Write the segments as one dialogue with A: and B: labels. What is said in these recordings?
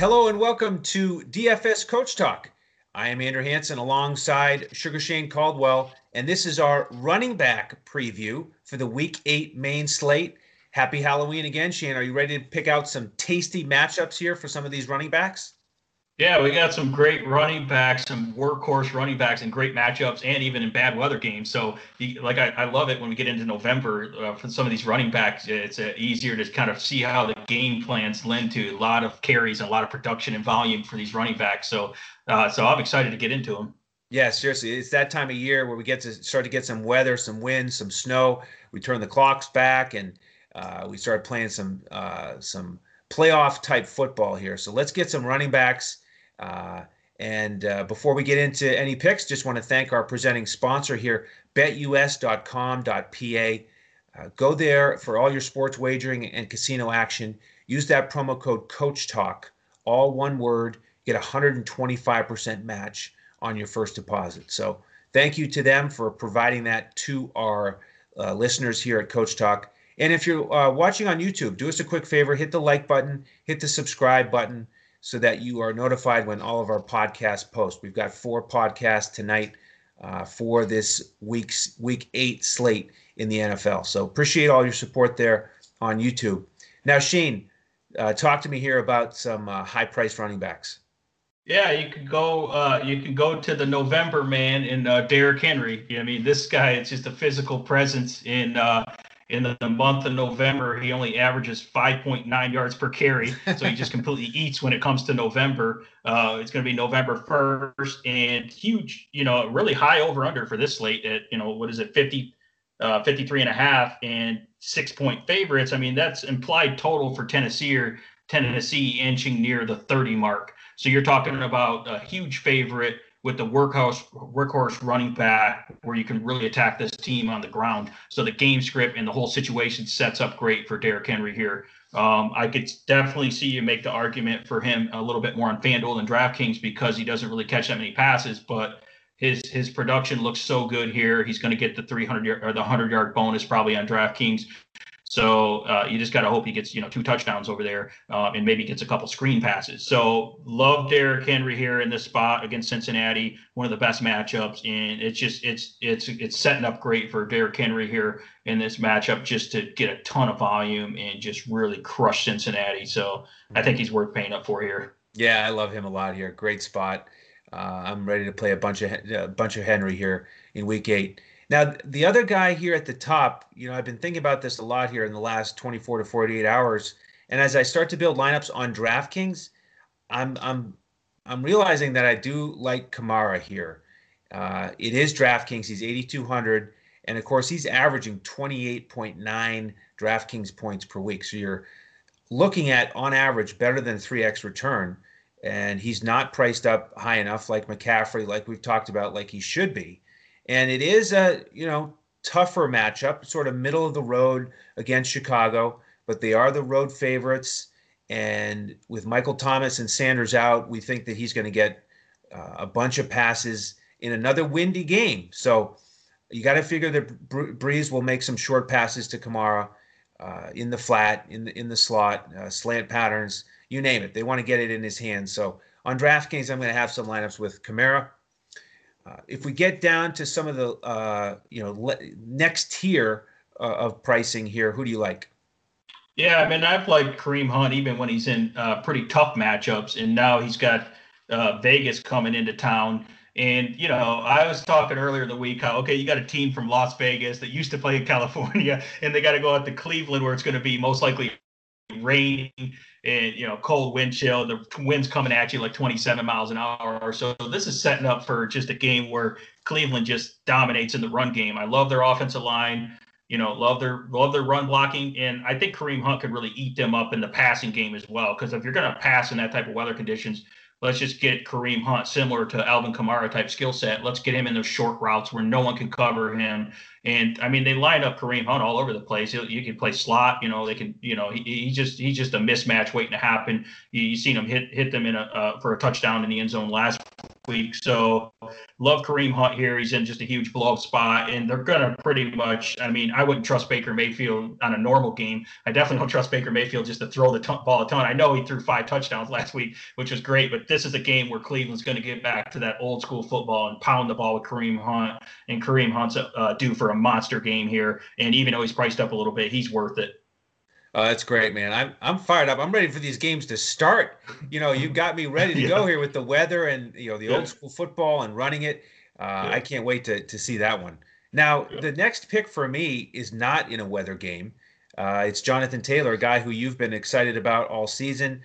A: Hello and welcome to DFS Coach Talk. I am Andrew Hanson alongside Sugar Shane Caldwell, and this is our running back preview for the Week 8 main slate. Happy Halloween again, Shane. Are you ready to pick out some tasty matchups here for some of these running backs?
B: Yeah, we got some great running backs, some workhorse running backs, and great matchups, and even in bad weather games. So, like, I, I love it when we get into November uh, for some of these running backs. It's uh, easier to kind of see how the game plans lend to a lot of carries and a lot of production and volume for these running backs. So, uh, so I'm excited to get into them.
A: Yeah, seriously, it's that time of year where we get to start to get some weather, some wind, some snow. We turn the clocks back, and uh, we start playing some uh, some playoff type football here. So let's get some running backs uh, and uh, before we get into any picks, just want to thank our presenting sponsor here, betus.com.pa. Uh, go there for all your sports wagering and casino action. Use that promo code Coach Talk, all one word. Get a 125% match on your first deposit. So thank you to them for providing that to our uh, listeners here at Coach Talk. And if you're uh, watching on YouTube, do us a quick favor: hit the like button, hit the subscribe button so that you are notified when all of our podcasts post. We've got four podcasts tonight uh, for this week's week eight slate in the NFL. So appreciate all your support there on YouTube. Now, Shane, uh, talk to me here about some uh, high priced running backs.
B: Yeah, you can go. Uh, you can go to the November man in uh, Derrick Henry. I mean, this guy is just a physical presence in uh, in the, month of November, he only averages 5.9 yards per carry. So he just completely eats when it comes to November. Uh, it's going to be November 1st and huge, you know, really high over under for this slate at, you know, what is it, 50, uh, 53 and a half and six point favorites. I mean, that's implied total for Tennessee or Tennessee inching near the 30 mark. So you're talking about a huge favorite with the workhorse workhorse running back where you can really attack this team on the ground. So the game script and the whole situation sets up great for Derrick Henry here. Um, I could definitely see you make the argument for him a little bit more on FanDuel than DraftKings because he doesn't really catch that many passes, but his his production looks so good here. He's going to get the 300 yard or the 100 yard bonus probably on DraftKings. So uh, you just got to hope he gets you know two touchdowns over there uh, and maybe gets a couple screen passes. So love Derrick Henry here in this spot against Cincinnati, one of the best matchups, and it's just it's it's it's setting up great for Derrick Henry here in this matchup just to get a ton of volume and just really crush Cincinnati. So I think he's worth paying up for here.
A: Yeah, I love him a lot here. Great spot. Uh, I'm ready to play a bunch of a bunch of Henry here in Week Eight. Now, the other guy here at the top, you know, I've been thinking about this a lot here in the last 24 to 48 hours. And as I start to build lineups on DraftKings, I'm I'm I'm realizing that I do like Kamara here. Uh, it is DraftKings. He's 8,200, and of course he's averaging 28.9 DraftKings points per week. So you're looking at on average better than 3x return, and he's not priced up high enough like McCaffrey, like we've talked about, like he should be and it is a you know tougher matchup, sort of middle of the road against Chicago, but they are the road favorites. And with Michael Thomas and Sanders out, we think that he's going to get uh, a bunch of passes in another windy game. So you got to figure that Brees will make some short passes to Kamara uh, in the flat, in the in the slot, uh, slant patterns, you name it. They want to get it in his hands. So on DraftKings, I'm going to have some lineups with Kamara, uh, if we get down to some of the uh, you know le- next tier uh, of pricing here, who do you like?
B: Yeah, I mean, I've liked Kareem Hunt even when he's in uh, pretty tough matchups, and now he's got uh, Vegas coming into town. And you know, I was talking earlier in the week how okay, you got a team from Las Vegas that used to play in California, and they got to go out to Cleveland where it's going to be most likely raining and you know cold wind chill the wind's coming at you like 27 miles an hour. Or so this is setting up for just a game where cleveland just dominates in the run game. I love their offensive line you know love their love their run blocking and i think kareem hunt could really eat them up in the passing game as well because if you're going to pass in that type of weather conditions let's just get Kareem Hunt similar to Alvin Kamara type skill set. Let's get him in those short routes where no one can cover him. And I mean, they line up Kareem Hunt all over the place. You can play slot, you know, they can, you know, he, he just he's just a mismatch waiting to happen. You, you seen him hit hit them in a uh, for a touchdown in the end zone last week. So love Kareem Hunt here. He's in just a huge blow up spot, and they're gonna pretty much. I mean, I wouldn't trust Baker Mayfield on a normal game. I definitely don't trust Baker Mayfield just to throw the t- ball a ton. I know he threw five touchdowns last week, which was great, but this is a game where Cleveland's going to get back to that old school football and pound the ball with Kareem Hunt. And Kareem Hunt's uh, due for a monster game here, and even though he's priced up a little bit, he's worth it.
A: Oh, that's great, man. I'm I'm fired up. I'm ready for these games to start. You know, you got me ready to yeah. go here with the weather and you know the yeah. old school football and running it. Uh, yeah. I can't wait to to see that one. Now, the next pick for me is not in a weather game. Uh, it's Jonathan Taylor, a guy who you've been excited about all season.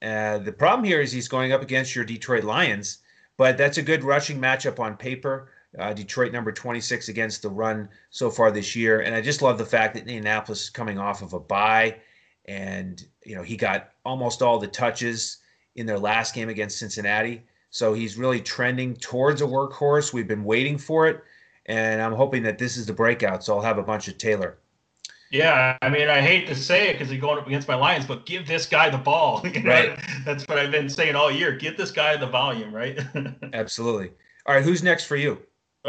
A: Uh, the problem here is he's going up against your Detroit Lions, but that's a good rushing matchup on paper. Uh, Detroit number 26 against the run so far this year, and I just love the fact that Indianapolis is coming off of a bye, and you know he got almost all the touches in their last game against Cincinnati, so he's really trending towards a workhorse. We've been waiting for it, and I'm hoping that this is the breakout. So I'll have a bunch of Taylor.
B: Yeah, I mean, I hate to say it because he's going up against my Lions, but give this guy the ball. right. That's what I've been saying all year. Get this guy the volume, right?
A: Absolutely. All right, who's next for you?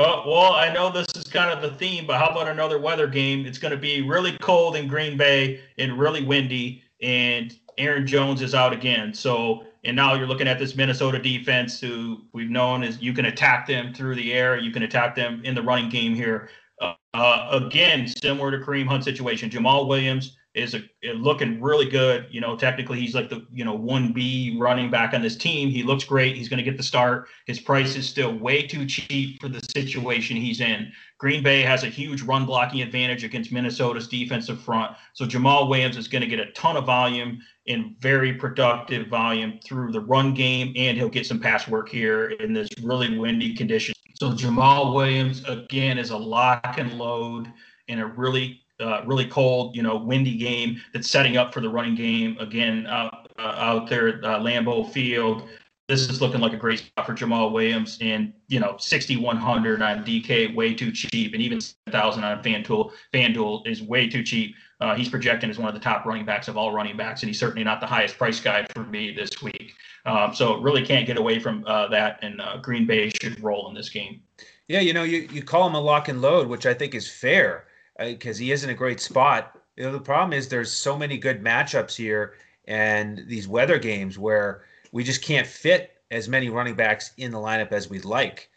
B: Oh, well, I know this is kind of the theme, but how about another weather game? It's going to be really cold in Green Bay and really windy, and Aaron Jones is out again. So, and now you're looking at this Minnesota defense, who we've known is you can attack them through the air, you can attack them in the running game here. Uh, again, similar to Kareem Hunt situation, Jamaal Williams is a, looking really good. You know, technically he's like the you know one B running back on this team. He looks great. He's going to get the start. His price is still way too cheap for the situation he's in. Green Bay has a huge run blocking advantage against Minnesota's defensive front. So Jamaal Williams is going to get a ton of volume and very productive volume through the run game, and he'll get some pass work here in this really windy condition. So Jamaal Williams again is a lock and load in a really uh, really cold, you know, windy game that's setting up for the running game again out, uh, out there at uh, Lambeau Field. This is looking like a great spot for Jamaal Williams, and you know, 6,100 on DK way too cheap, and even 7,000 on FanDuel. FanDuel is way too cheap. Uh, he's projecting as one of the top running backs of all running backs, and he's certainly not the highest price guy for me this week. Um, so really can't get away from uh, that, and uh, Green Bay should roll in this game.
A: Yeah, you know, you, you call him a lock and load, which I think is fair because he is in a great spot. You know, the problem is there's so many good matchups here and these weather games where we just can't fit as many running backs in the lineup as we'd like.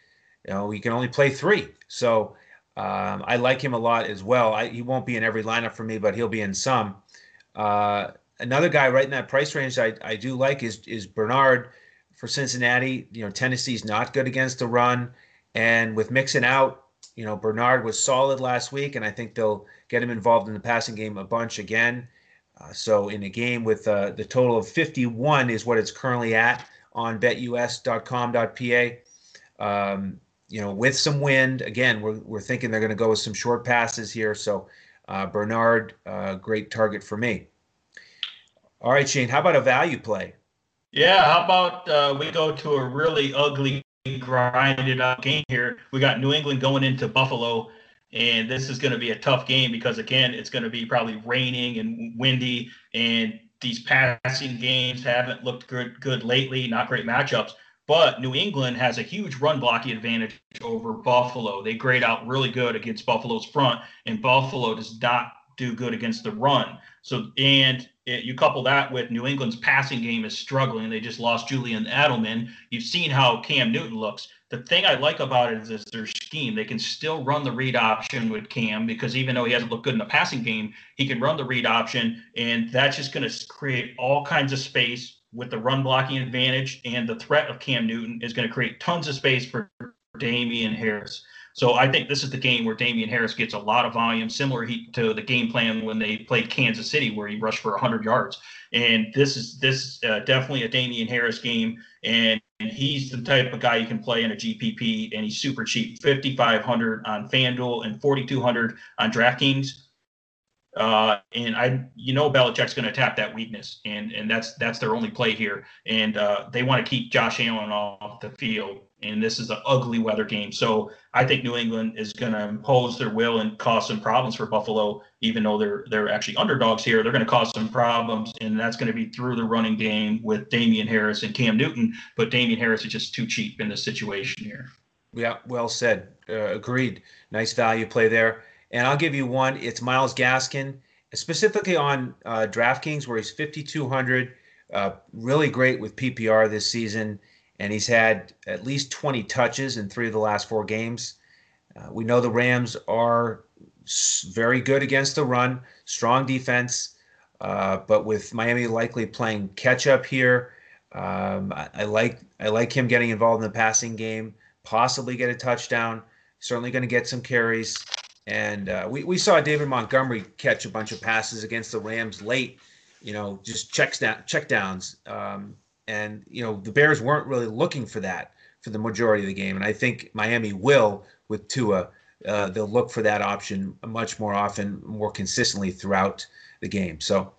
A: You know, we can only play three. So um, I like him a lot as well. I, he won't be in every lineup for me, but he'll be in some. Uh, another guy right in that price range I, I do like is is Bernard for Cincinnati. You know, Tennessee's not good against the run, and with Mixon out, you know, Bernard was solid last week, and I think they'll get him involved in the passing game a bunch again. Uh, so in a game with uh, the total of 51 is what it's currently at on betus.com.pa. Um, you know, with some wind, again, we're, we're thinking they're going to go with some short passes here. So uh, Bernard, uh, great target for me. All right, Shane, how about a value play?
B: Yeah, how about uh, we go to a really ugly grinded out game here. We got New England going into Buffalo, and this is going to be a tough game because again, it's going to be probably raining and windy, and these passing games haven't looked good good lately. Not great matchups. But New England has a huge run blocking advantage over Buffalo. They grade out really good against Buffalo's front, and Buffalo does not do good against the run. So, and it, you couple that with New England's passing game is struggling. They just lost Julian Edelman. You've seen how Cam Newton looks. The thing I like about it is, is their scheme. They can still run the read option with Cam because even though he hasn't looked good in the passing game, he can run the read option, and that's just going to create all kinds of space with the run blocking advantage and the threat of Cam Newton is going to create tons of space for Damien Harris. So I think this is the game where Damien Harris gets a lot of volume, similar to the game plan when they played Kansas City, where he rushed for 100 yards. And this is this uh, definitely a Damien Harris game, and, he's the type of guy you can play in a GPP, and he's super cheap, 5,500 on FanDuel and 4,200 on DraftKings. Uh, and I, you know, Belichick's going to attack that weakness, and and that's that's their only play here. And uh, they want to keep Josh Allen off the field. And this is an ugly weather game, so I think New England is going to impose their will and cause some problems for Buffalo. Even though they're they're actually underdogs here, they're going to cause some problems, and that's going to be through the running game with Damien Harris and Cam Newton. But Damien Harris is just too cheap in this situation here.
A: Yeah, well said. Uh, agreed. Nice value play there. And I'll give you one. It's Myles Gaskin, specifically on uh, DraftKings, where he's 5,200. Uh, really great with PPR this season. And he's had at least 20 touches in three of the last four games. Uh, we know the Rams are very good against the run, strong defense. Uh, but with Miami likely playing catch up here, um, I, I, like I like him getting involved in the passing game, possibly get a touchdown. Certainly going to get some carries. And uh, we, we saw David Montgomery catch a bunch of passes against the Rams late, you know, just checks down, check downs. Um, and, you know, the Bears weren't really looking for that for the majority of the game. And I think Miami will with Tua. Uh, they'll look for that option much more often, more consistently throughout the game. So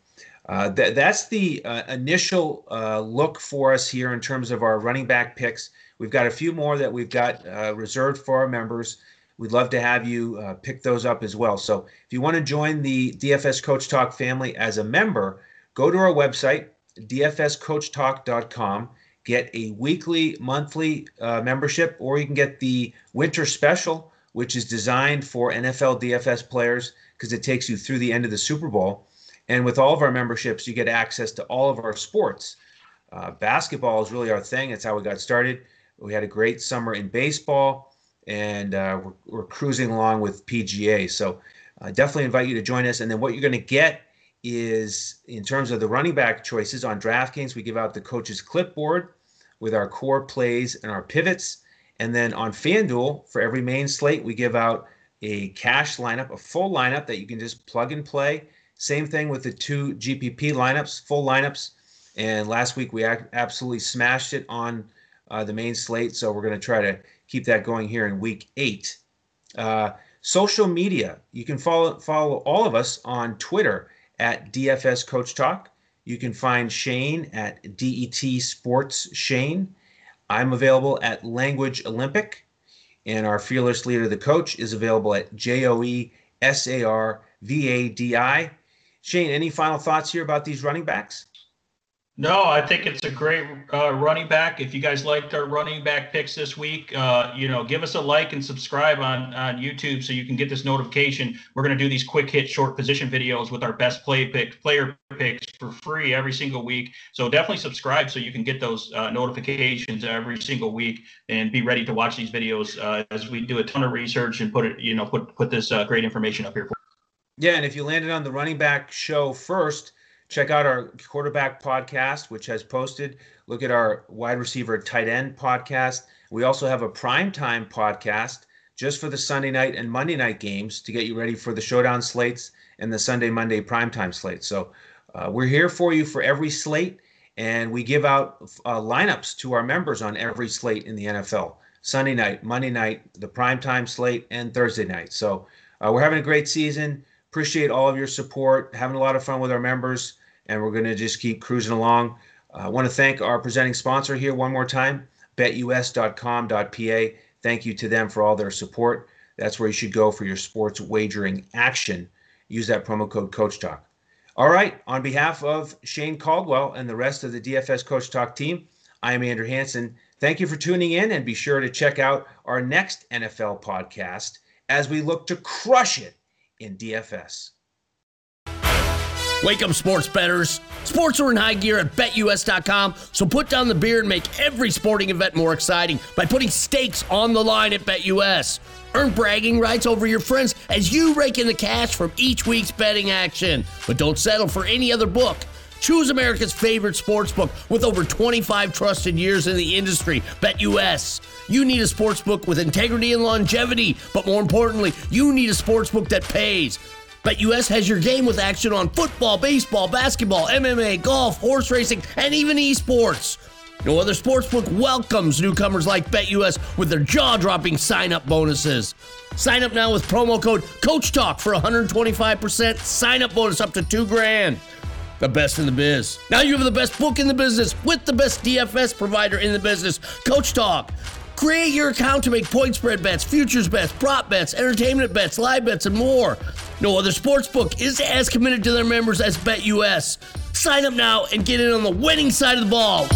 A: uh, th- that's the uh, initial uh, look for us here in terms of our running back picks. We've got a few more that we've got uh, reserved for our members. We'd love to have you uh, pick those up as well. So if you want to join the DFS Coach Talk family as a member, go to our website, dfscoachtalk.com. Get a weekly, monthly uh, membership, or you can get the winter special, which is designed for NFL DFS players because it takes you through the end of the Super Bowl. And with all of our memberships, you get access to all of our sports. Uh, basketball is really our thing. It's how we got started. We had a great summer in baseball and uh, we're, we're, cruising along with PGA. So uh, definitely invite you to join us. And then what you're going to get is, in terms of the running back choices on DraftKings, we give out the coach's clipboard with our core plays and our pivots. And then on FanDuel, for every main slate, we give out a cash lineup, a full lineup that you can just plug and play. Same thing with the two GPP lineups, full lineups. And last week we absolutely smashed it on uh, the main slate. So we're going to try to keep that going here in week eight. Uh, social media, you can follow follow all of us on Twitter at DFS Coach Talk. You can find Shane at DET Sports Shane. I'm available at Language Olympic, and our fearless leader, the coach, is available at J O E S A R V A D I. Shane, any final thoughts here about these running backs?
B: No, I think it's a great uh, running back. If you guys liked our running back picks this week, uh, you know, give us a like and subscribe on on YouTube so you can get this notification. We're going to do these quick hit short position videos with our best play pick player picks for free every single week. So definitely subscribe so you can get those uh, notifications every single week and be ready to watch these videos uh, as we do a ton of research and put it, you know, put put this uh, great information up here for.
A: Yeah, and if you landed on the running back show first Check out our quarterback podcast, which has posted. Look at our wide receiver tight end podcast. We also have a primetime podcast just for the Sunday night and Monday night games to get you ready for the showdown slates and the Sunday, Monday primetime slate. So uh, we're here for you for every slate, and we give out uh, lineups to our members on every slate in the NFL Sunday night, Monday night, the primetime slate, and Thursday night. So uh, we're having a great season. Appreciate all of your support, having a lot of fun with our members, and we're going to just keep cruising along. Uh, I want to thank our presenting sponsor here one more time, betus.com.pa. Thank you to them for all their support. That's where you should go for your sports wagering action. Use that promo code Coach Talk. All right, on behalf of Shane Caldwell and the rest of the DFS Coach Talk team, I am Andrew Hanson. Thank you for tuning in and be sure to check out our next NFL podcast as we look to crush it in DFS.
C: Wake up, sports betters. Sports are in high gear at betus.com, so put down the beer and make every sporting event more exciting by putting stakes on the line at BetUS. Earn bragging rights over your friends as you rake in the cash from each week's betting action. But don't settle for any other book. Choose America's favorite sports book with over 25 trusted years in the industry, BetUS. You need a sports book with integrity and longevity, but more importantly, you need a sports book that pays. BetUS has your game with action on football, baseball, basketball, MMA, golf, horse racing, and even esports. No other sportsbook welcomes newcomers like BetUS with their jaw dropping sign up bonuses. Sign up now with promo code Coach Talk for 125% sign up bonus up to two grand. The best in the biz. Now you have the best book in the business with the best DFS provider in the business, Coach Talk. Create your account to make point spread bets, futures bets, prop bets, entertainment bets, live bets, and more. No other sports book is as committed to their members as BetUS. Sign up now and get in on the winning side of the ball.